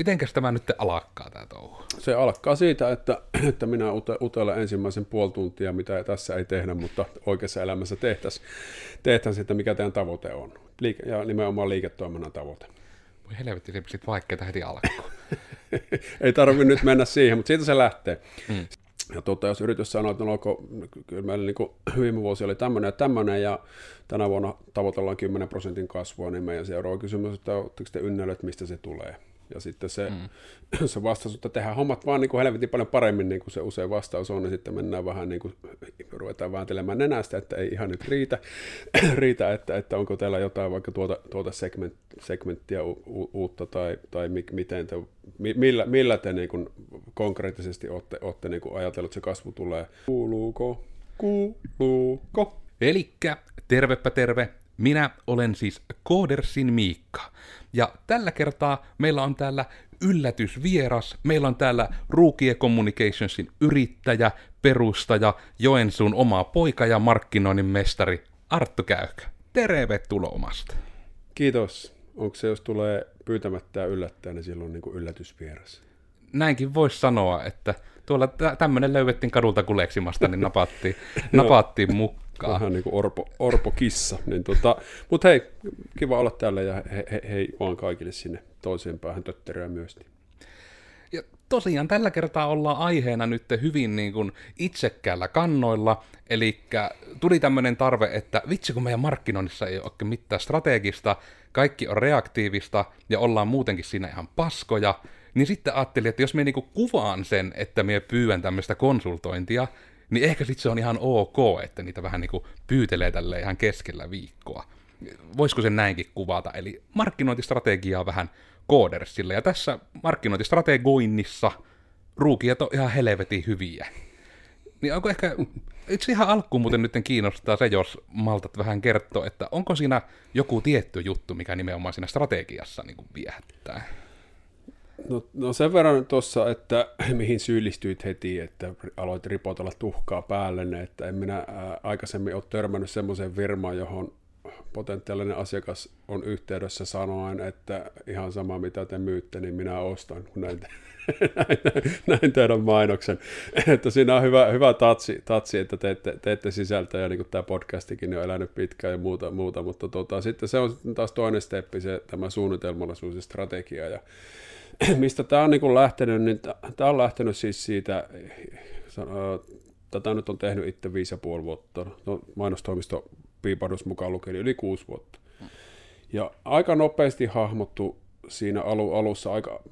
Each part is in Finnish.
mitenkäs tämä nyt alkaa tämä touhu? Se alkaa siitä, että, että minä utelen ensimmäisen puoli tuntia, mitä tässä ei tehdä, mutta oikeassa elämässä tehtäisiin, tehtäisiin että mikä teidän tavoite on. Liike, ja nimenomaan liiketoiminnan tavoite. Voi helvetti, se sitten vaikeaa heti alkuun. ei tarvitse nyt mennä siihen, mutta siitä se lähtee. Mm. Ja tuota, jos yritys sanoo, että no, kyllä meillä niin kuin viime vuosi oli tämmöinen ja tämmöinen, ja tänä vuonna tavoitellaan 10 prosentin kasvua, niin meidän seuraava kysymys, että oletteko te ynnällä, mistä se tulee. Ja sitten se, mm. se vastaus, että tehdään hommat vaan niin kuin helvetin paljon paremmin, niin kuin se usein vastaus on, ja sitten mennään vähän niin kuin, ruvetaan vääntelemään nenästä, että ei ihan nyt riitä, riitä että, että onko teillä jotain vaikka tuota, tuota segment, segmenttiä u, u, uutta, tai, tai mi, miten te, millä, millä te niin kuin konkreettisesti olette, olette niin kuin ajatellut, että se kasvu tulee. Kuuluuko? Kuuluuko? Elikkä tervepä terve, minä olen siis Koodersin Miikka. Ja tällä kertaa meillä on täällä yllätysvieras. Meillä on täällä Rookie Communicationsin yrittäjä, perustaja, Joensuun oma poika ja markkinoinnin mestari Arttu Käykö. Tervetuloa omasta. Kiitos. Onko se, jos tulee pyytämättä yllättäen, niin silloin niin kuin yllätysvieras? Näinkin voisi sanoa, että tuolla tämmöinen löydettiin kadulta kuleksimasta, niin napattiin, napattiin mukaan hauskaa. Vähän niin kuin orpo, orpo kissa. Niin tota, Mutta hei, kiva olla täällä ja he, he, hei vaan kaikille sinne toiseen päähän tötteröä myös. Ja tosiaan tällä kertaa ollaan aiheena nyt hyvin niin kuin itsekkäällä kannoilla, eli tuli tämmöinen tarve, että vitsi kun meidän markkinoinnissa ei ole mitään strategista, kaikki on reaktiivista ja ollaan muutenkin siinä ihan paskoja, niin sitten ajattelin, että jos me niinku kuvaan sen, että me pyydän tämmöistä konsultointia, niin ehkä sitten se on ihan ok, että niitä vähän niin kuin pyytelee tälle ihan keskellä viikkoa. Voisiko sen näinkin kuvata? Eli markkinointistrategiaa vähän koodersille. Ja tässä markkinointistrategoinnissa ruukiat on ihan helvetin hyviä. Niin onko ehkä, itse ihan alkuun muuten nyt kiinnostaa se, jos maltat vähän kertoa, että onko siinä joku tietty juttu, mikä nimenomaan siinä strategiassa niin viehättää? No, no sen verran tuossa, että mihin syyllistyit heti, että aloit ripotella tuhkaa päälle, että en minä aikaisemmin ole törmännyt semmoiseen firmaan, johon potentiaalinen asiakas on yhteydessä sanoen, että ihan sama mitä te myytte, niin minä ostan, kun näin, näin, näin teidän mainoksen. Että siinä on hyvä, hyvä tatsi, tatsi että teette, teette sisältöä, ja niin kuin tämä podcastikin on elänyt pitkään ja muuta, muuta mutta tota, sitten se on taas toinen steppi, se, tämä suunnitelmallisuus ja strategia, ja mistä tämä on niin lähtenyt, niin tämä on lähtenyt siis siitä, tätä nyt on tehnyt itse viisi ja puoli vuotta, no, mainostoimisto piipahdus mukaan lukien yli kuusi vuotta. Ja aika nopeasti hahmottu siinä alu, alussa aika,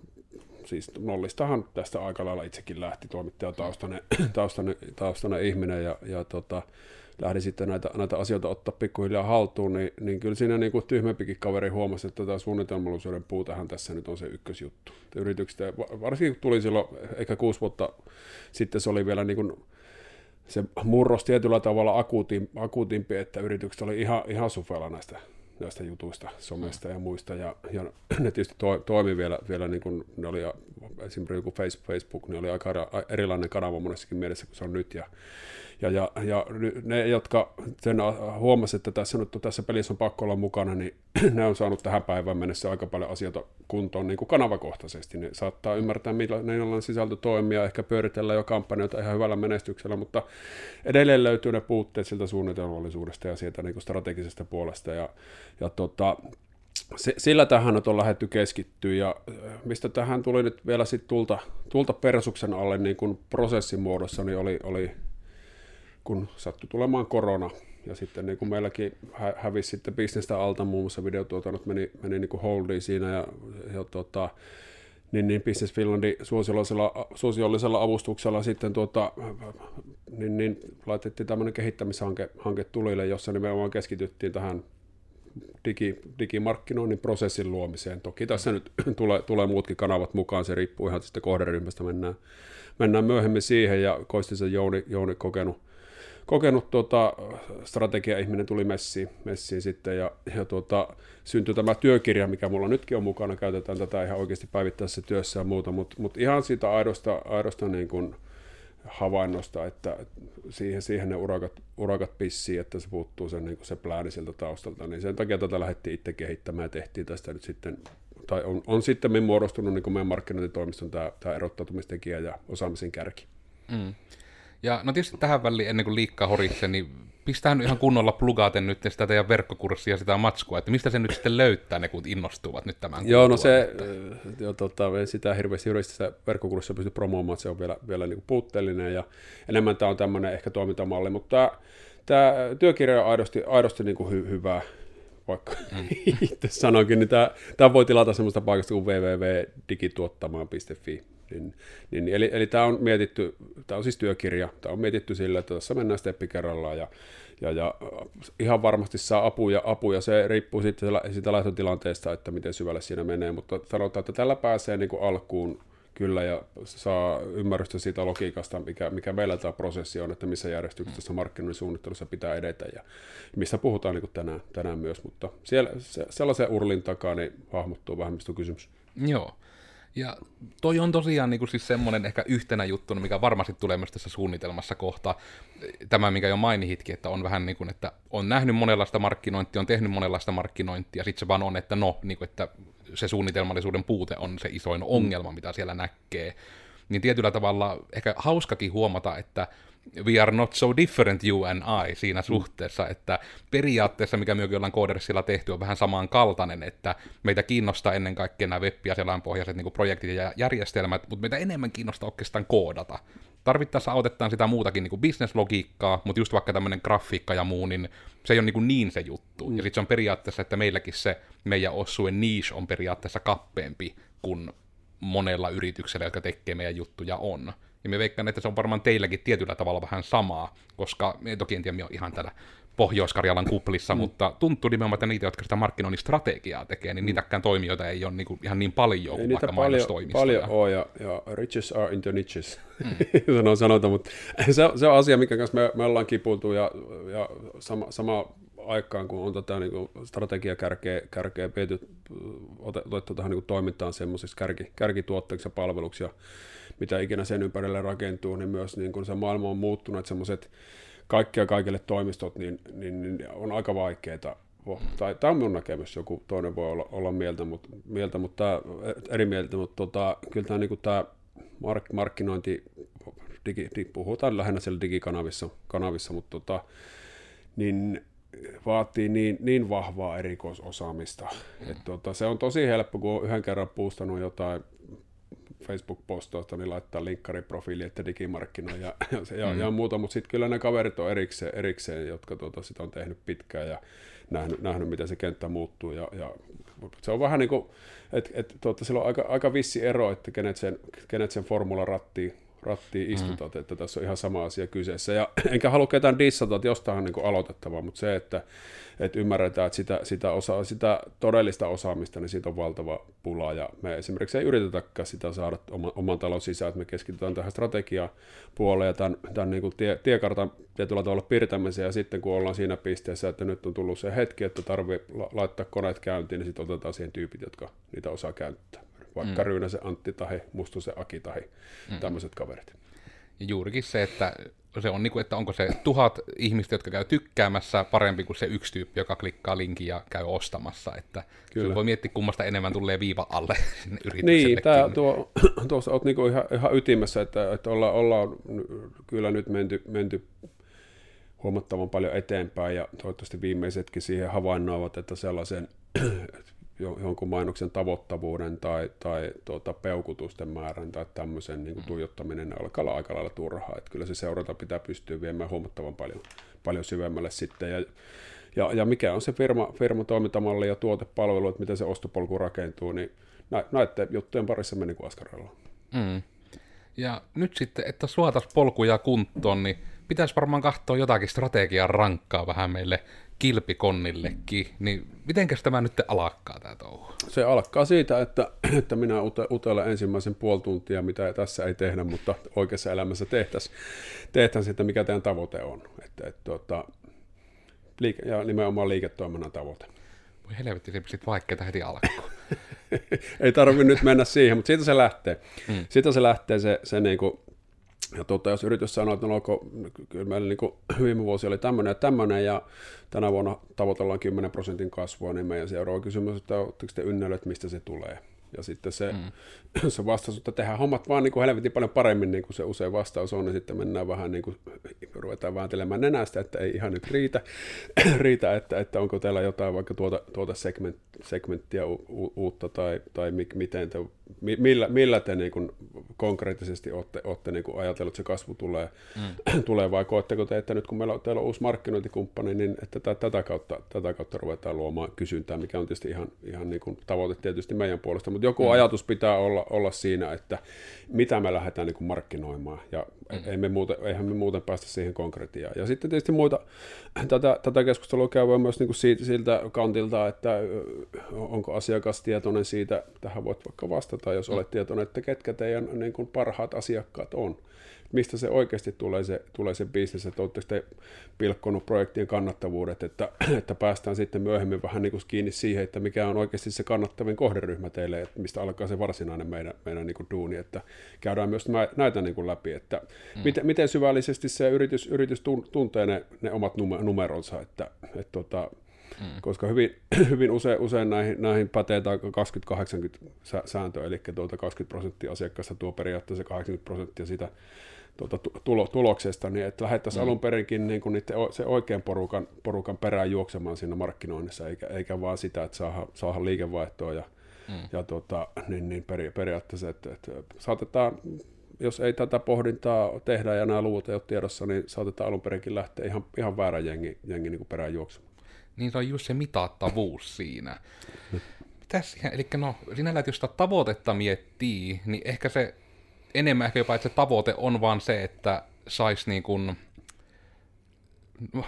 siis nollistahan tästä aika lailla itsekin lähti toimittaja taustainen, taustainen, taustainen ihminen ja, ja tota, lähdin sitten näitä, näitä asioita ottaa pikkuhiljaa haltuun, niin, niin kyllä siinä niin kuin tyhmempikin kaveri huomasi, että tämä suunnitelmallisuuden puutahan tässä nyt on se ykkösjuttu. Yritykset, varsinkin kun tuli silloin ehkä kuusi vuotta sitten, se oli vielä niin kuin se murros tietyllä tavalla akuutin, akuutimpi, että yritykset oli ihan, ihan sufella näistä, näistä jutuista, somesta ja muista, ja, ja ne tietysti to, toimi vielä, vielä niin kuin ne oli, esimerkiksi joku Facebook, ne oli aika erilainen kanava monessakin mielessä kuin se on nyt, ja ja, ja, ja ne, jotka sen huomasivat, että tässä, nyt, tässä pelissä on pakko olla mukana, niin ne on saanut tähän päivään mennessä aika paljon asioita kuntoon niin kuin kanavakohtaisesti. Ne saattaa ymmärtää, millainen sisältö toimia, ehkä pyöritellä jo kampanjoita ihan hyvällä menestyksellä, mutta edelleen löytyy ne puutteet siltä suunnitelmallisuudesta ja sieltä niin kuin strategisesta puolesta. Ja, ja tota, sillä tähän nyt on lähdetty keskittyä ja mistä tähän tuli nyt vielä sitten tulta, tulta persuksen alle niin kuin prosessin muodossa, niin oli, oli kun sattui tulemaan korona, ja sitten niin kuin meilläkin hä- hävisi sitten bisnestä alta, muun muassa videotuotannot meni, meni niin kuin holdiin siinä, ja, ja tota, niin, niin Business Finlandin suosiollisella, suosiollisella avustuksella sitten tuota, niin, niin laitettiin tämmöinen kehittämishanke hanke tulille, jossa nimenomaan keskityttiin tähän digi, digimarkkinoinnin prosessin luomiseen. Toki tässä nyt tulee, tulee muutkin kanavat mukaan, se riippuu ihan sitten kohderyhmästä, mennään, mennään myöhemmin siihen, ja Koistisen Jouni, Jouni kokenut kokenut tuota, strategia-ihminen tuli messiin, messiin sitten ja, ja tuota, syntyi tämä työkirja, mikä mulla nytkin on mukana, käytetään tätä ihan oikeasti päivittäisessä työssä ja muuta, mutta mut ihan siitä aidosta, aidosta niin kuin havainnosta, että siihen, siihen ne urakat, urakat pissii, että se puuttuu sen, niin se plääni sieltä taustalta, niin sen takia tätä lähdettiin itse kehittämään ja tehtiin tästä nyt sitten tai on, on sitten muodostunut niin kuin meidän markkinointitoimiston tämä, tämä erottautumistekijä ja osaamisen kärki. Mm. Ja no tietysti tähän väliin, ennen kuin liikkaa horitse, niin pistää nyt ihan kunnolla plugaaten nyt sitä teidän verkkokurssia sitä matskua, että mistä se nyt sitten löytää ne, kun innostuvat nyt tämän Joo, no se, että... jo, tota, sitä hirveästi sitä verkkokurssia pysty promoomaan, että se on vielä, vielä niin kuin puutteellinen ja enemmän tämä on tämmöinen ehkä toimintamalli, mutta tämä, tämä työkirja on aidosti, aidosti niin kuin hy, hyvä, vaikka mm. itse sanoinkin, niin tämä, tämä voi tilata semmoista paikasta kuin www.digituottamaan.fi. Niin, niin, eli, eli tämä on mietitty, tämä on siis työkirja, tämä on mietitty sillä, että tässä mennään steppi kerrallaan ja, ja, ja ihan varmasti saa apuja, apuja, se riippuu sitten siitä lähtötilanteesta, että miten syvälle siinä menee, mutta sanotaan, että tällä pääsee niin kuin alkuun kyllä ja saa ymmärrystä siitä logiikasta, mikä, mikä meillä tämä prosessi on, että missä järjestyksessä markkinoinnin suunnittelussa pitää edetä ja mistä puhutaan niin tänään, tänään myös, mutta siellä, se, sellaisen urlin takaa niin hahmottuu vähemmistökysymys. Joo. Ja toi on tosiaan niin kuin siis semmoinen ehkä yhtenä juttuna, mikä varmasti tulee myös tässä suunnitelmassa kohta. Tämä, mikä jo mainitkin, että on vähän niin kuin, että on nähnyt monenlaista markkinointia, on tehnyt monenlaista markkinointia, sitten se vaan on, että no, niin kuin, että se suunnitelmallisuuden puute on se isoin ongelma, mitä siellä näkee. Niin tietyllä tavalla ehkä hauskakin huomata, että we are not so different you and I siinä mm. suhteessa, että periaatteessa, mikä myöskin ollaan koodersilla tehty, on vähän samankaltainen, että meitä kiinnostaa ennen kaikkea nämä web- ja selainpohjaiset niin projektit ja järjestelmät, mutta meitä enemmän kiinnostaa oikeastaan koodata. Tarvittaessa autetaan sitä muutakin niin bisneslogiikkaa, mutta just vaikka tämmöinen grafiikka ja muu, niin se ei ole niin, niin se juttu. Mm. Ja sitten se on periaatteessa, että meilläkin se meidän osuen niche on periaatteessa kappeempi kuin monella yrityksellä, jotka tekee meidän juttuja on. Ja me veikkaan, että se on varmaan teilläkin tietyllä tavalla vähän samaa, koska me toki en tiedä, on ihan täällä Pohjois-Karjalan kuplissa, mm. mutta tuntuu nimenomaan, että niitä, jotka sitä markkinoinnin strategiaa tekee, niin mm. niitäkään toimijoita ei ole niin kuin, ihan niin paljon kuin ei vaikka paljon, paljon ole, ja, ja riches are into niches, mm. sanoo sanota, mutta se, se on asia, mikä kanssa me, me ollaan kipuiltu, ja, ja sama, sama aikaan, kun on tätä niin kuin strategiakärkeä kärkeä viety, otettu tähän niin kuin toimintaan semmoisiksi kärki, kärkituotteiksi ja palveluksi, ja mitä ikinä sen ympärille rakentuu, niin myös niin kun se maailma on muuttunut, että semmoiset kaikkia kaikille toimistot, niin, niin, niin on aika vaikeita. Tai, tämä on minun näkemys, joku toinen voi olla, olla mieltä, mutta, mieltä, mutta eri mieltä, mutta tota, kyllä tämä, niin tämä mark, markkinointi, digi, digi, puhutaan lähinnä siellä digikanavissa, kanavissa, mutta tota, niin vaatii niin, niin vahvaa erikoisosaamista. Mm. että tota, se on tosi helppo, kun on yhden kerran puustanut jotain Facebook-postausta, niin laittaa linkkariprofiili, että digimarkkino ja, ja, ja, mm. ja muuta, mutta sitten kyllä ne kaverit on erikseen, erikseen jotka tuota, sitä on tehnyt pitkään ja nähnyt, nähnyt miten se kenttä muuttuu. Ja, ja se on vähän niin kuin, että et, tuota, sillä on aika, aika vissi ero, että kenet sen, kenet sen formula rattiin rattiin istutat, mm. että tässä on ihan sama asia kyseessä. Ja enkä halua ketään dissata, että jostain on niin aloitettava, mutta se, että, että ymmärretään, että sitä, sitä, osa, sitä todellista osaamista, niin siitä on valtava pula. Ja me esimerkiksi ei yritetäkään sitä saada oman, oman talon sisään, että me keskitytään tähän strategiapuoleen ja tämän, tämän niin tie, tiekartan tietyllä tavalla piirtämiseen. Ja sitten kun ollaan siinä pisteessä, että nyt on tullut se hetki, että tarvii laittaa koneet käyntiin, niin sitten otetaan siihen tyypit, jotka niitä osaa käyttää vaikka mm. Ryynäsen Antti tai Mustosen Aki tai mm. tämmöiset kaverit. Ja juurikin se, että se on niin kuin, että onko se tuhat ihmistä, jotka käy tykkäämässä, parempi kuin se yksi tyyppi, joka klikkaa linkin ja käy ostamassa. Että Kyllä. voi miettiä, kummasta enemmän tulee viiva alle sinne Niin, tää, tuo, tuossa olet niin ihan, ihan ytimessä, että, että olla, ollaan kyllä nyt menty, menty huomattavan paljon eteenpäin ja toivottavasti viimeisetkin siihen havainnoivat, että sellaisen jonkun mainoksen tavoittavuuden tai, tai tuota, peukutusten määrän tai tämmöisen niin kuin mm. tuijottaminen alkaa olla aika lailla turhaa. Että kyllä se seuranta pitää pystyä viemään huomattavan paljon, paljon syvemmälle sitten. Ja, ja, ja mikä on se firma, firma toimintamalli ja tuotepalvelu, että miten se ostopolku rakentuu, niin näiden juttujen parissa meni kuin askarella. Mm. Ja nyt sitten, että suotas polkuja kuntoon, niin pitäisi varmaan katsoa jotakin strategiaa rankkaa vähän meille kilpikonnillekin, niin mitenkäs tämä nyt alkaa tämä touhu? Se alkaa siitä, että, että minä utelen ensimmäisen puoli tuntia, mitä tässä ei tehdä, mutta oikeassa elämässä tehtäisiin, tehtäisiin että mikä teidän tavoite on. Että, että, tuota, liike, ja nimenomaan liiketoiminnan tavoite. Voi helvetti, se sitten vaikeaa heti alkuun. ei tarvitse nyt mennä siihen, mutta siitä se lähtee. Mm. Siitä se lähtee se, se, niinku, Ja tota, jos yritys sanoo, että no, kyllä meillä niin viime vuosi oli tämmöinen ja tämmöinen, ja tänä vuonna tavoitellaan 10 prosentin kasvua, niin meidän seuraava kysymys, että oletteko te ynnällä, mistä se tulee. Ja sitten se, mm. se vastaus, että tehdään hommat vaan niin kuin helvetin paljon paremmin, niin kuin se usein vastaus on, niin sitten mennään vähän niin kuin, ruvetaan vääntelemään nenästä, että ei ihan nyt riitä, riitä että, että onko teillä jotain vaikka tuota, tuota segment, segmenttiä u, u, uutta tai, tai mi, miten te, millä, millä te niin kuin konkreettisesti olette, olette niin kuin ajatellut, että se kasvu tulee, mm. tulee vai koetteko te, että nyt kun meillä on, teillä on uusi markkinointikumppani, niin että tätä kautta, tätä kautta ruvetaan luomaan kysyntää, mikä on tietysti ihan, ihan niin kuin tavoite tietysti meidän puolesta, mutta joku mm. ajatus pitää olla, olla siinä, että mitä me lähdetään niin kuin markkinoimaan, ja mm. ei me muuten, eihän me muuten päästä siihen konkretiaan. Ja sitten tietysti muita, tätä, tätä keskustelua käydään myös niin kuin siitä, siltä kantilta, että onko asiakas tietoinen siitä, tähän voit vaikka vastata, jos mm. olet tietoinen, että ketkä teidän niin kuin parhaat asiakkaat on mistä se oikeasti tulee se, tulee se bisnes, että olette sitten pilkkonut projektien kannattavuudet, että, että päästään sitten myöhemmin vähän niin kuin kiinni siihen, että mikä on oikeasti se kannattavin kohderyhmä teille, että mistä alkaa se varsinainen meidän, meidän niin kuin duuni, että käydään myös näitä niin kuin läpi, että mm. miten, miten syvällisesti se yritys, yritys tuntee ne, ne omat numeronsa, että, että tota, Mm. koska hyvin, hyvin usein, usein näihin, näihin pätee 20-80 sääntö, eli tuota 20 prosenttia asiakkaasta tuo periaatteessa 80 prosenttia sitä tuota, tulo, tuloksesta, niin että lähdettäisiin mm. alun perinkin niin kuin niiden, se oikean porukan, porukan perään juoksemaan siinä markkinoinnissa, eikä, eikä vaan sitä, että saadaan, saadaan liikevaihtoa ja, mm. ja tuota, niin, niin peri, periaatteessa, että, että saatetaan jos ei tätä pohdintaa tehdä ja nämä luvut ei ole tiedossa, niin saatetaan alun perinkin lähteä ihan, ihan väärä jengi, jengi niin perään juoksemaan. Niin se on just se mitattavuus siinä. Mitäs siihen, eli no sinällä, että jos sitä tavoitetta miettii, niin ehkä se enemmän ehkä jopa, että se tavoite on vaan se, että saisi niin kuin,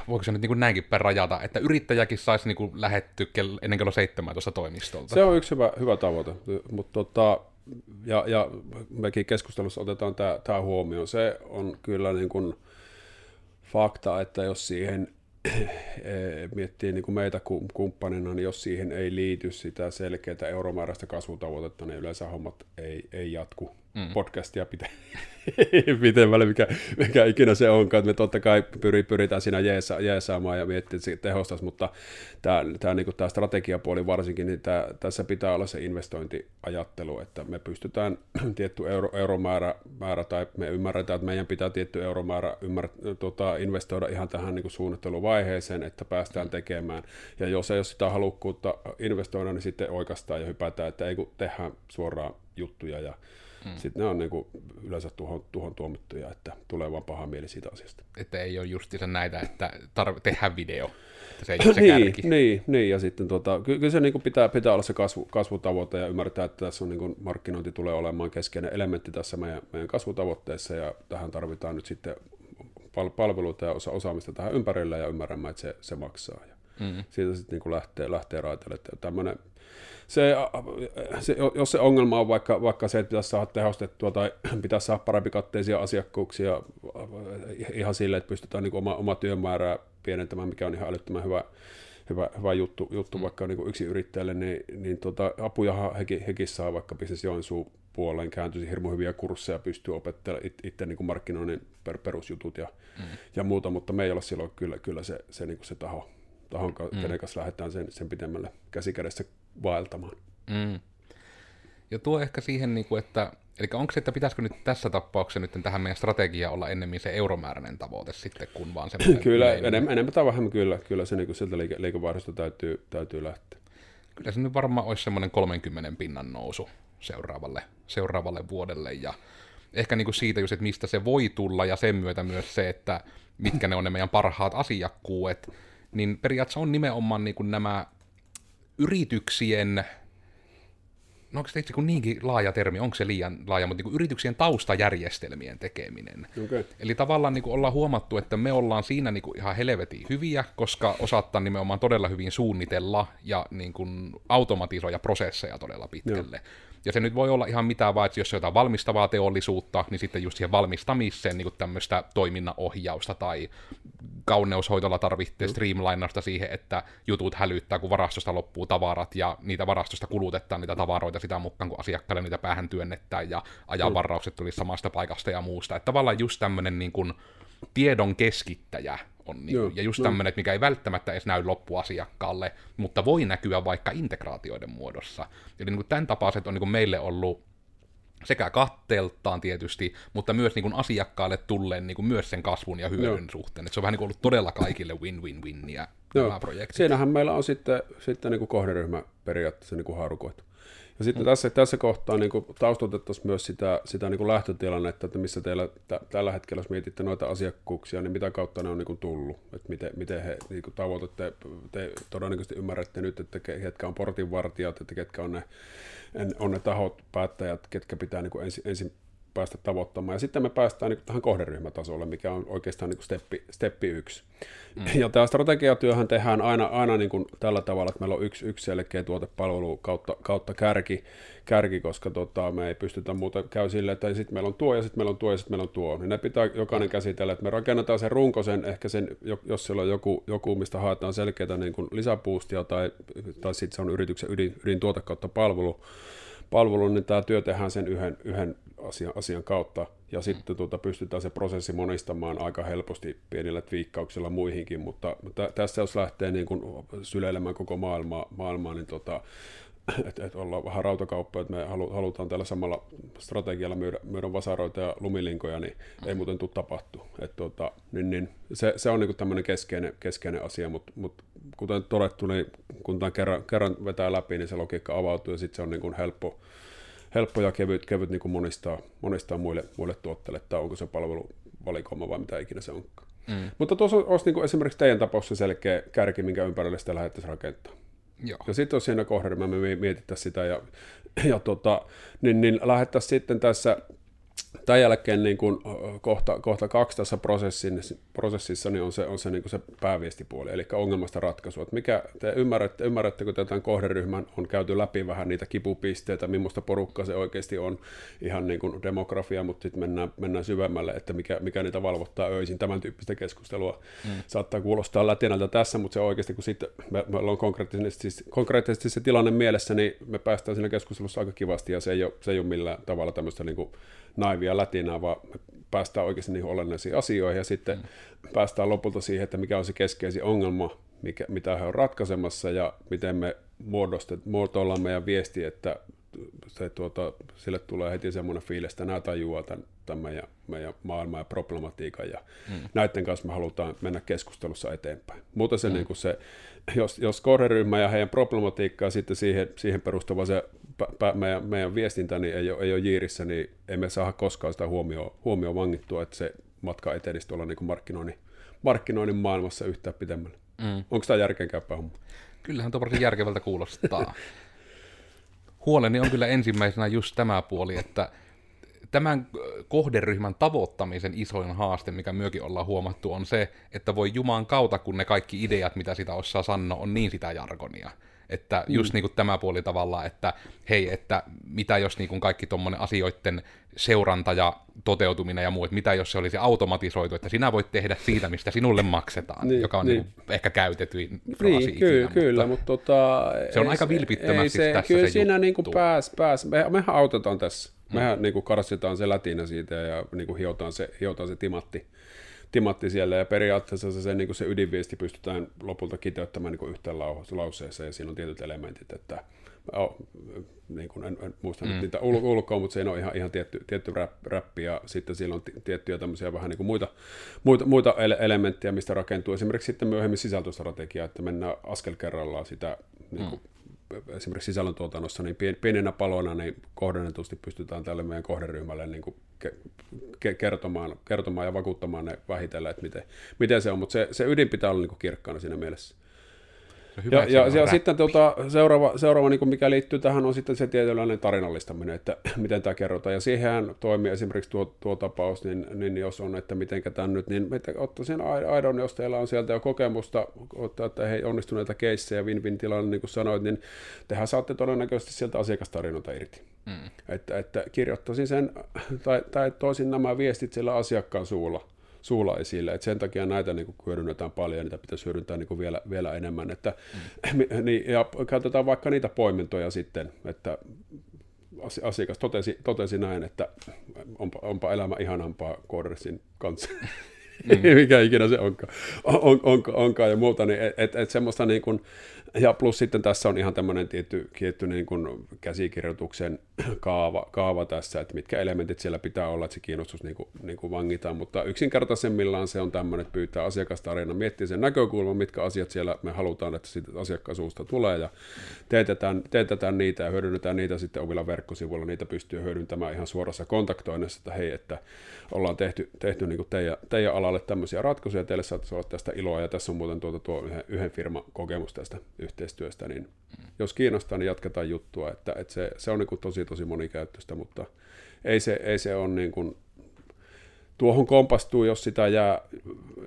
voiko se nyt niin kuin näinkin päin rajata, että yrittäjäkin saisi niin kuin lähetty ennen kello 17 toimistolta. Se on yksi hyvä, hyvä tavoite, mutta tota, ja, ja mekin keskustelussa otetaan tämä, tämä huomioon. Se on kyllä niin kuin fakta, että jos siihen miettii niin kuin meitä kumppanina, niin jos siihen ei liity sitä selkeää euromääräistä kasvutavoitetta, niin yleensä hommat ei, ei jatku mm. podcastia pitää pitemmälle, mikä, mikä ikinä se onkaan. Että me totta kai pyri, pyritään siinä jeesa, jeesaamaan ja miettiä, että se tehostaisi, mutta tämä, tämä, niin tämä strategiapuoli varsinkin, niin tämä, tässä pitää olla se investointiajattelu, että me pystytään tietty euro, euromäärä määrä, tai me ymmärretään, että meidän pitää tietty euromäärä ymmär, tota, investoida ihan tähän niin suunnitteluvaiheeseen, että päästään tekemään. Ja jos ei ole sitä halukkuutta investoida, niin sitten oikeastaan ja hypätään, että ei kun tehdään suoraan juttuja ja Mm. Sitten ne on niin kuin yleensä tuhon, tuhon tuomittuja, että tulee vaan paha mieli siitä asiasta. Että ei ole justiinsa näitä, että tarv- tehdään video. Että se ei ole se niin, kärki. niin, niin, ja sitten tota, ky- kyllä se niin kuin pitää, pitää olla se kasvu, kasvutavoite ja ymmärtää, että tässä on niin kuin markkinointi tulee olemaan keskeinen elementti tässä meidän, meidän kasvutavoitteessa ja tähän tarvitaan nyt sitten pal- palveluita ja osa- osaamista tähän ympärille ja ymmärrämme, että se, se maksaa. Ja mm-hmm. Siitä sitten niin kuin lähtee, lähtee raiteille. Tämmöinen se, se, jos se ongelma on vaikka, vaikka se, että pitäisi saada tehostettua tai pitäisi saada parempi katteisia asiakkuuksia ihan sille, että pystytään niin oma, oma työmäärää pienentämään, mikä on ihan älyttömän hyvä, hyvä, hyvä juttu, juttu mm. vaikka niin yksi yrittäjälle, niin, niin tota, apuja hekin, hekin saa vaikka Business Joensuu puoleen kääntyisi hirmu hyviä kursseja, pystyy opettelemaan it, itse niin markkinoinnin per, perusjutut ja, mm. ja muuta, mutta me ei ole silloin kyllä, kyllä se, se, niin se taho, tahon, mm. kenen kanssa lähdetään sen, sen pidemmälle käsikädessä vaeltamaan. Mm. Ja tuo ehkä siihen, niin kuin, että Eli onko se, että pitäisikö nyt tässä tapauksessa nyt tähän meidän strategiaan olla ennemmin se euromääräinen tavoite sitten, kun vaan se Kyllä, enemmän, enemmän tai vähemmän kyllä, kyllä se niin sieltä liike, liikevaihdosta täytyy, täytyy lähteä. Kyllä se nyt varmaan olisi semmoinen 30 pinnan nousu seuraavalle, seuraavalle vuodelle ja ehkä niin kuin siitä just, että mistä se voi tulla ja sen myötä myös se, että mitkä ne on ne meidän parhaat asiakkuudet, niin periaatteessa on nimenomaan niin kuin nämä yrityksien, no onko se itse kuin niinkin laaja termi, onko se liian laaja, mutta niin kuin yrityksien taustajärjestelmien tekeminen. Okay. Eli tavallaan niin kuin ollaan huomattu, että me ollaan siinä niin kuin ihan helvetin hyviä, koska osataan nimenomaan todella hyvin suunnitella ja niin kuin automatisoida prosesseja todella pitkälle. Joo. Ja se nyt voi olla ihan mitä vaan, että jos on jotain valmistavaa teollisuutta, niin sitten just siihen valmistamiseen niin tämmöistä toiminnanohjausta tai kauneushoitolla tarvitsee mm. streamlinausta siihen, että jutut hälyttää, kun varastosta loppuu tavarat ja niitä varastosta kulutetaan niitä tavaroita sitä mukaan, kun asiakkaille niitä päähän työnnetään ja ajanvaraukset tulisi samasta paikasta ja muusta. Että tavallaan just tämmöinen niin kuin tiedon keskittäjä on niin, Joo, ja just no. tämmöinen, mikä ei välttämättä edes näy loppuasiakkaalle, mutta voi näkyä vaikka integraatioiden muodossa. Eli niin kuin tämän tapaiset on niin kuin meille ollut sekä katteeltaan tietysti, mutta myös niin kuin asiakkaalle tulleen niin kuin myös sen kasvun ja hyödyn Joo. suhteen. Et se on vähän niin kuin ollut todella kaikille win-win-win ja Joo. projekti. Siinähän meillä on sitten, sitten niin kuin kohderyhmä periaatteessa niin kuin haarukoitu. Ja sitten tässä, tässä kohtaa niin taustoitettaisiin myös sitä, sitä niin lähtötilannetta, että missä teillä t- tällä hetkellä, jos mietitte noita asiakkuuksia, niin mitä kautta ne on niin tullut, että miten, miten he niin tavoitatte, te todennäköisesti ymmärrätte nyt, että ketkä on portinvartijat, että ketkä on ne, on ne tahot, päättäjät, ketkä pitää niin ensin, ensin päästä tavoittamaan. Ja sitten me päästään niin tähän kohderyhmätasolle, mikä on oikeastaan niin steppi, steppi yksi. Mm. Ja tämä strategiatyöhän tehdään aina, aina niin kuin tällä tavalla, että meillä on yksi, yksi selkeä tuotepalvelu kautta, kautta kärki, kärki, koska tota, me ei pystytä muuta käy silleen, että sitten meillä on tuo ja sitten meillä on tuo ja sitten meillä on tuo. Niin ne pitää jokainen käsitellä, että me rakennetaan sen runkosen, ehkä sen, jos siellä on joku, joku mistä haetaan selkeää niin kuin lisäpuustia tai, tai sitten se on yrityksen ydin, ydintuote kautta palvelu, palvelu, niin tämä työ tehdään sen yhden, yhden asian, asian kautta, ja sitten tuota, pystytään se prosessi monistamaan aika helposti pienillä twiikkauksilla muihinkin, mutta t- tässä jos lähtee niin kuin syleilemään koko maailmaa, maailmaa niin tota, että et ollaan vähän rautakauppa, että me halu, halutaan tällä samalla strategialla myydä, myydä vasaroita ja lumilinkoja, niin ei muuten tule tapahtua. Et tota, niin, niin, se, se on niinku tämmöinen keskeinen, keskeinen asia, mutta mut, kuten todettu, niin kun tämän kerran, kerran vetää läpi, niin se logiikka avautuu ja sitten se on niinku helppo, helppo ja kevyt, kevyt niin kuin monistaa, monistaa muille, muille tuotteille, tai onko se palveluvalikoima vai mitä ikinä se onkaan. Mm. Mutta tuossa olisi niin kuin esimerkiksi teidän tapauksessa selkeä kärki, minkä ympärille sitä lähdettäisiin rakentaa. Joo. Ja sitten jos siinä kohderyhmä me mietittäisiin sitä ja, ja tota, niin, niin lähdettäisiin sitten tässä tämän jälkeen niin kuin kohta, kohta kaksi tässä prosessin, prosessissa niin on se, on se, niin kuin se pääviestipuoli, eli ongelmasta ratkaisu. Että mikä, te ymmärrätte, ymmärrättekö, että tämän kohderyhmän on käyty läpi vähän niitä kipupisteitä, millaista porukkaa se oikeasti on, ihan niin kuin demografia, mutta sitten mennään, mennään syvemmälle, että mikä, mikä niitä valvottaa öisin, tämän tyyppistä keskustelua. Mm. Saattaa kuulostaa lätinältä tässä, mutta se oikeasti, kun sitten me, me ollaan konkreettisesti, siis, konkreettisesti se tilanne mielessä, niin me päästään siinä keskustelussa aika kivasti, ja se ei ole, se ei ole millään tavalla tämmöistä niin kuin naivia lätinää, vaan me päästään oikeasti niihin olennaisiin asioihin ja sitten mm. päästään lopulta siihen, että mikä on se keskeisin ongelma, mikä, mitä he on ratkaisemassa ja miten me muotoillaan meidän viesti, että se, tuota, sille tulee heti semmoinen fiilis, että nämä tajuaa tämän, tämän meidän, meidän maailman ja problematiikan ja mm. näiden kanssa me halutaan mennä keskustelussa eteenpäin. Mutta se, mm. niin kuin se jos, jos kohderyhmä ja heidän problematiikkaa sitten siihen, siihen perustuva se meidän, meidän viestintä niin ei, ole, ei ole jiirissä, niin emme saa koskaan sitä huomioon, huomioon vangittua, että se matka etenisi tuolla niin markkinoinnin, markkinoinnin maailmassa yhtään pidemmälle. Mm. Onko tämä järkeenkäypä homma? Kyllähän tuo varsin järkevältä kuulostaa. Huoleni on kyllä ensimmäisenä just tämä puoli, että tämän kohderyhmän tavoittamisen isoin haaste, mikä myökin ollaan huomattu, on se, että voi Juman kautta, kun ne kaikki ideat, mitä sitä osaa sanoa, on niin sitä jargonia. Että mm. just niin kuin tämä puoli tavallaan, että hei, että mitä jos niin kuin kaikki tuommoinen asioiden seuranta ja toteutuminen ja muu, että mitä jos se olisi automatisoitu, että sinä voit tehdä siitä, mistä sinulle maksetaan, niin, joka on niin. Niin ehkä käytetyin frasi niin, ikinä, kyllä, mutta, kyllä, mutta tota, se on aika vilpittömästi se, tässä Kyllä se siinä niin kuin pääs, pääs. Me, mehän autetaan tässä. Mm. Mehän niin kuin karsitaan se lätinä siitä ja niin kuin hiotaan, se, hiotaan se timatti timatti siellä, ja periaatteessa se, se, niin kuin se ydinviesti pystytään lopulta kiteyttämään niin kuin yhteen lauseeseen, ja siinä on tietyt elementit, että oh, niin kuin en, en muista mm. niitä ul- ulkoa, mutta se on ihan, ihan tietty, tietty rap, räppi, ja sitten siellä on tiettyjä tämmöisiä vähän niin kuin muita, muita, muita ele- elementtejä, mistä rakentuu. Esimerkiksi sitten myöhemmin sisältöstrategia, että mennään askel kerrallaan sitä niin kuin, mm esimerkiksi sisällöntuotannossa, niin pieninä paloina niin kohdennetusti pystytään tälle meidän kohderyhmälle niin kuin ke- kertomaan, kertomaan ja vakuuttamaan ne vähitellen, että miten, miten se on, mutta se, se ydin pitää olla niin kuin kirkkaana siinä mielessä. On hyvä, Ja, ja, ja sitten tuota, seuraava, seuraava niin kuin mikä liittyy tähän, on sitten se tietynlainen tarinallistaminen, että miten tämä kerrotaan. Ja siihen toimii esimerkiksi tuo, tuo tapaus, niin, niin jos on, että miten tämä nyt, niin ottaisin aidon, jos teillä on sieltä jo kokemusta, ottaa, että hei, onnistuneita keissejä, win-win tilanne, niin kuin sanoit, niin tehän saatte todennäköisesti sieltä asiakastarinoita irti. Mm. Että, että kirjoittaisin sen, tai, tai toisin nämä viestit sillä asiakkaan suulla suulla esille. Et sen takia näitä niin kuin hyödynnetään paljon ja niitä pitäisi hyödyntää niin kuin vielä, vielä enemmän. Että, mm. niin, ja käytetään vaikka niitä poimintoja sitten, että asiakas totesi, totesi näin, että onpa, onpa elämä ihanampaa Codersin kanssa. Mm. mikä ikinä se onkaan, on, on, onkaan ja muuta, niin et, et semmoista niin kuin, ja plus sitten tässä on ihan tämmöinen tietty, tietty niin kuin käsikirjoituksen kaava, kaava tässä, että mitkä elementit siellä pitää olla, että se kiinnostus niin kuin, niin kuin vangitaan, mutta yksinkertaisemmillaan se on tämmöinen, että pyytää asiakastarina, miettiä sen näkökulman, mitkä asiat siellä me halutaan, että siitä asiakkaasuusta tulee. Ja teetetään, teetetään niitä ja hyödynnetään niitä sitten omilla verkkosivuilla, niitä pystyy hyödyntämään ihan suorassa kontaktoinnissa, että hei, että ollaan tehty, tehty niin kuin teidän, teidän alalle tämmöisiä ratkaisuja, teille saattaisi olla tästä iloa. Ja tässä on muuten tuota tuo yhden, yhden firman kokemus tästä yhteistyöstä, niin jos kiinnostaa, niin jatketaan juttua, että, että se, se on niin kuin tosi tosi monikäyttöistä, mutta ei se, ei se ole niin kuin, tuohon kompastuu, jos sitä jää,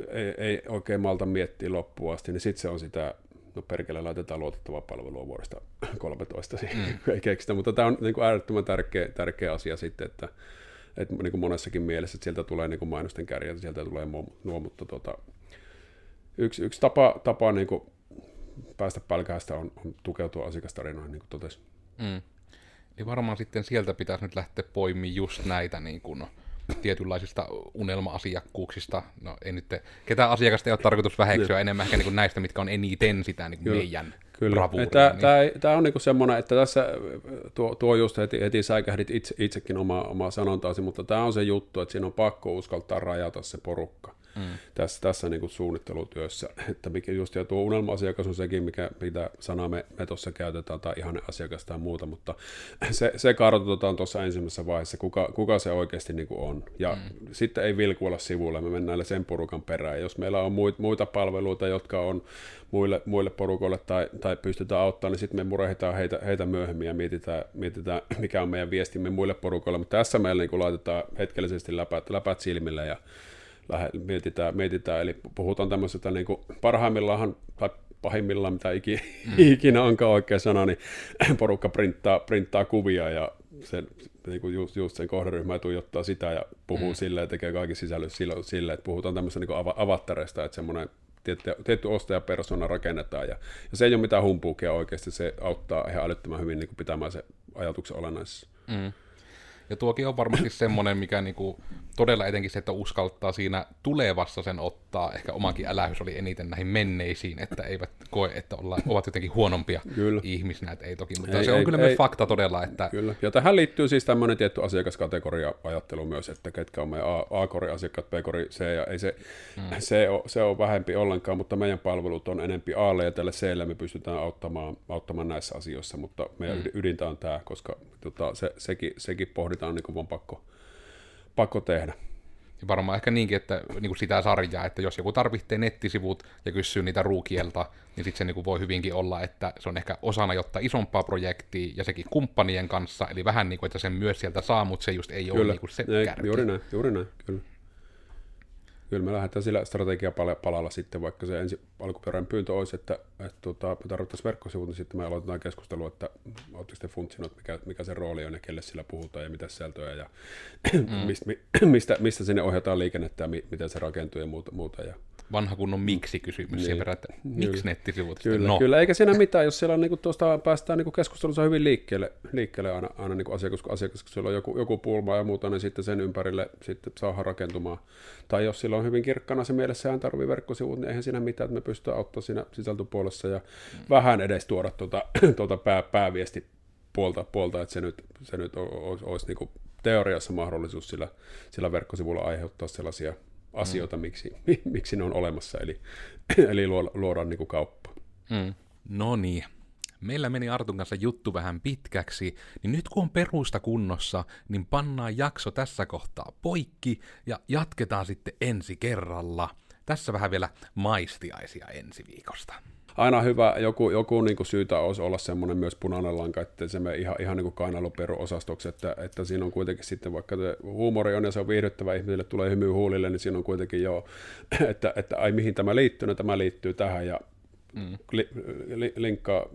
ei, ei oikein malta miettiä loppuun asti, niin sitten se on sitä, no perkele laitetaan luotettavaa palvelua vuodesta 13, mm. ei keksitä, mutta tämä on niin kuin äärettömän tärkeä, tärkeä asia sitten, että, että niin kuin monessakin mielessä, että sieltä tulee niin kuin mainosten kärjeltä, sieltä tulee nuo, mutta tota, yksi, yksi tapa, tapa niin kuin päästä pälkäistä on, on tukeutua asiakastarinoihin, niin kuin totesin. Mm. Niin varmaan sitten sieltä pitäisi nyt lähteä poimimaan just näitä niin kuin, tietynlaisista unelma-asiakkuuksista. No ei nyt, ketään asiakasta ei ole tarkoitus väheksyä, enemmän ehkä niin kuin näistä, mitkä on eniten sitä niin kuin meidän Kyllä. Bravuuria, tämä, niin. tämä, tämä on niin semmoinen, että tässä tuo, tuo just heti, heti säikähdit itse, itsekin omaa, omaa sanontaasi, mutta tämä on se juttu, että siinä on pakko uskaltaa rajata se porukka mm. tässä, tässä niin kuin suunnittelutyössä. Että mikä just ja tuo unelma-asiakas on sekin, mikä, mitä sanaa me, me tuossa käytetään, tai ihan asiakas tai muuta, mutta se, se kartoitetaan tuossa ensimmäisessä vaiheessa, kuka, kuka se oikeasti niin kuin on. Ja mm. sitten ei vilkuilla sivulle, me mennään sen porukan perään. Jos meillä on muita palveluita, jotka on muille, muille porukoille tai, tai pystytään auttamaan, niin sitten me murehditaan heitä, heitä myöhemmin ja mietitään, mietitään, mikä on meidän viestimme muille porukoille. Mutta tässä meillä niin laitetaan hetkellisesti läpät, läpät silmille ja lähe, mietitään, mietitään, eli puhutaan tämmöisestä niin kuin parhaimmillaan tai pahimmillaan, mitä ikinä, mm. ikinä onkaan oikea sana, niin porukka printtaa, printtaa kuvia ja sen, niin kuin just, just sen kohderyhmä tuijottaa sitä ja puhuu mm. silleen, tekee kaikki sisällöt silleen, että puhutaan tämmöistä niin av- avattareista, että semmoinen tietty, tietty ostajapersona rakennetaan ja, ja se ei ole mitään humpuukia oikeasti, se auttaa ihan älyttömän hyvin niin kuin pitämään se ajatuksen olennaisessa. Mm. Ja tuokin on varmasti semmoinen, mikä niinku, todella etenkin se, että uskaltaa siinä tulevassa sen ottaa. Ehkä omakin älähys oli eniten näihin menneisiin, että eivät koe, että olla, ovat jotenkin huonompia kyllä. ihmisiä, että ei toki. Mutta ei, se on ei, kyllä ei, myös fakta todella. Että... Kyllä, ja tähän liittyy siis tämmöinen tietty asiakaskategoria-ajattelu myös, että ketkä on meidän A-kori asiakkaat, B-kori C, ja ei se, mm. se, ole, se on vähempi ollenkaan, mutta meidän palvelut on enempi A, ja tälle C me pystytään auttamaan, auttamaan näissä asioissa, mutta meidän mm. ydintä on tämä, koska tota, se, sekin, sekin pohditaan niin kuin vaan pakko, pakko tehdä. Ja varmaan ehkä niinkin, että niin kuin sitä sarjaa, että jos joku tarvitsee nettisivut ja kysyy niitä ruukielta, niin sitten se niin kuin voi hyvinkin olla, että se on ehkä osana jotta isompaa projektia ja sekin kumppanien kanssa, eli vähän niin kuin, että sen myös sieltä saa, mutta se just ei kyllä. ole niin kuin se ei, kärki. Juuri näin, juuri näin, kyllä. Kyllä me lähdetään sillä strategiapalalla sitten, vaikka se ensi alkuperäinen pyyntö olisi, että, että tuota, me tarvittaisiin verkkosivut, niin sitten me aloitetaan keskustelua, että oletteko te funtsinut, mikä, mikä se rooli on ja kelle sillä puhutaan ja mitä sisältöä ja mm. mistä, mistä, mistä sinne ohjataan liikennettä ja miten se rakentuu ja muuta. muuta ja vanha kunnon miksi-kysymys niin. verran, että miksi nettisivut kyllä, no. kyllä, eikä siinä mitään, jos siellä on, niin tuosta päästään niin keskustelussa hyvin liikkeelle, liikkeelle aina, aina niin asiakas, kun asiakas, kun siellä on joku, joku pulma ja muuta, niin sitten sen ympärille sitten saa rakentumaan. Tai jos sillä on hyvin kirkkana se mielessä, hän tarvii verkkosivut, niin eihän siinä mitään, että me pystytään auttamaan siinä sisältöpuolessa ja mm. vähän edes tuoda tuota, tuota pää, pääviesti puolta, puolta, että se nyt, se nyt olisi, olisi niin teoriassa mahdollisuus sillä, sillä verkkosivulla aiheuttaa sellaisia asioita, mm. miksi, miksi ne on olemassa, eli, eli luodaan niin kuin kauppa. Mm. No niin. Meillä meni Artun kanssa juttu vähän pitkäksi, niin nyt kun on perusta kunnossa, niin pannaan jakso tässä kohtaa poikki ja jatketaan sitten ensi kerralla. Tässä vähän vielä maistiaisia ensi viikosta. Aina hyvä, joku, joku niin kuin syytä olisi olla semmoinen myös punainen lanka, että se me ihan, ihan niin kuin kainaloperu-osastoksi, että, että siinä on kuitenkin sitten, vaikka se huumori on ja se on viihdyttävä, ihmisille tulee hymy huulille, niin siinä on kuitenkin jo, että, että ai mihin tämä liittyy, no tämä liittyy tähän ja mm. li, li, linkkaa,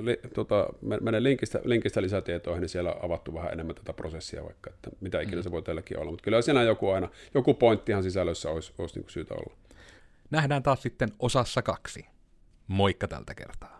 li, tota, mene linkistä, linkistä lisätietoihin, niin siellä on avattu vähän enemmän tätä prosessia vaikka, että mitä ikinä mm. se voi teillekin olla, mutta kyllä siinä joku aina, joku pointtihan sisällössä olisi, olisi niin syytä olla. Nähdään taas sitten osassa kaksi. Moikka tältä kertaa.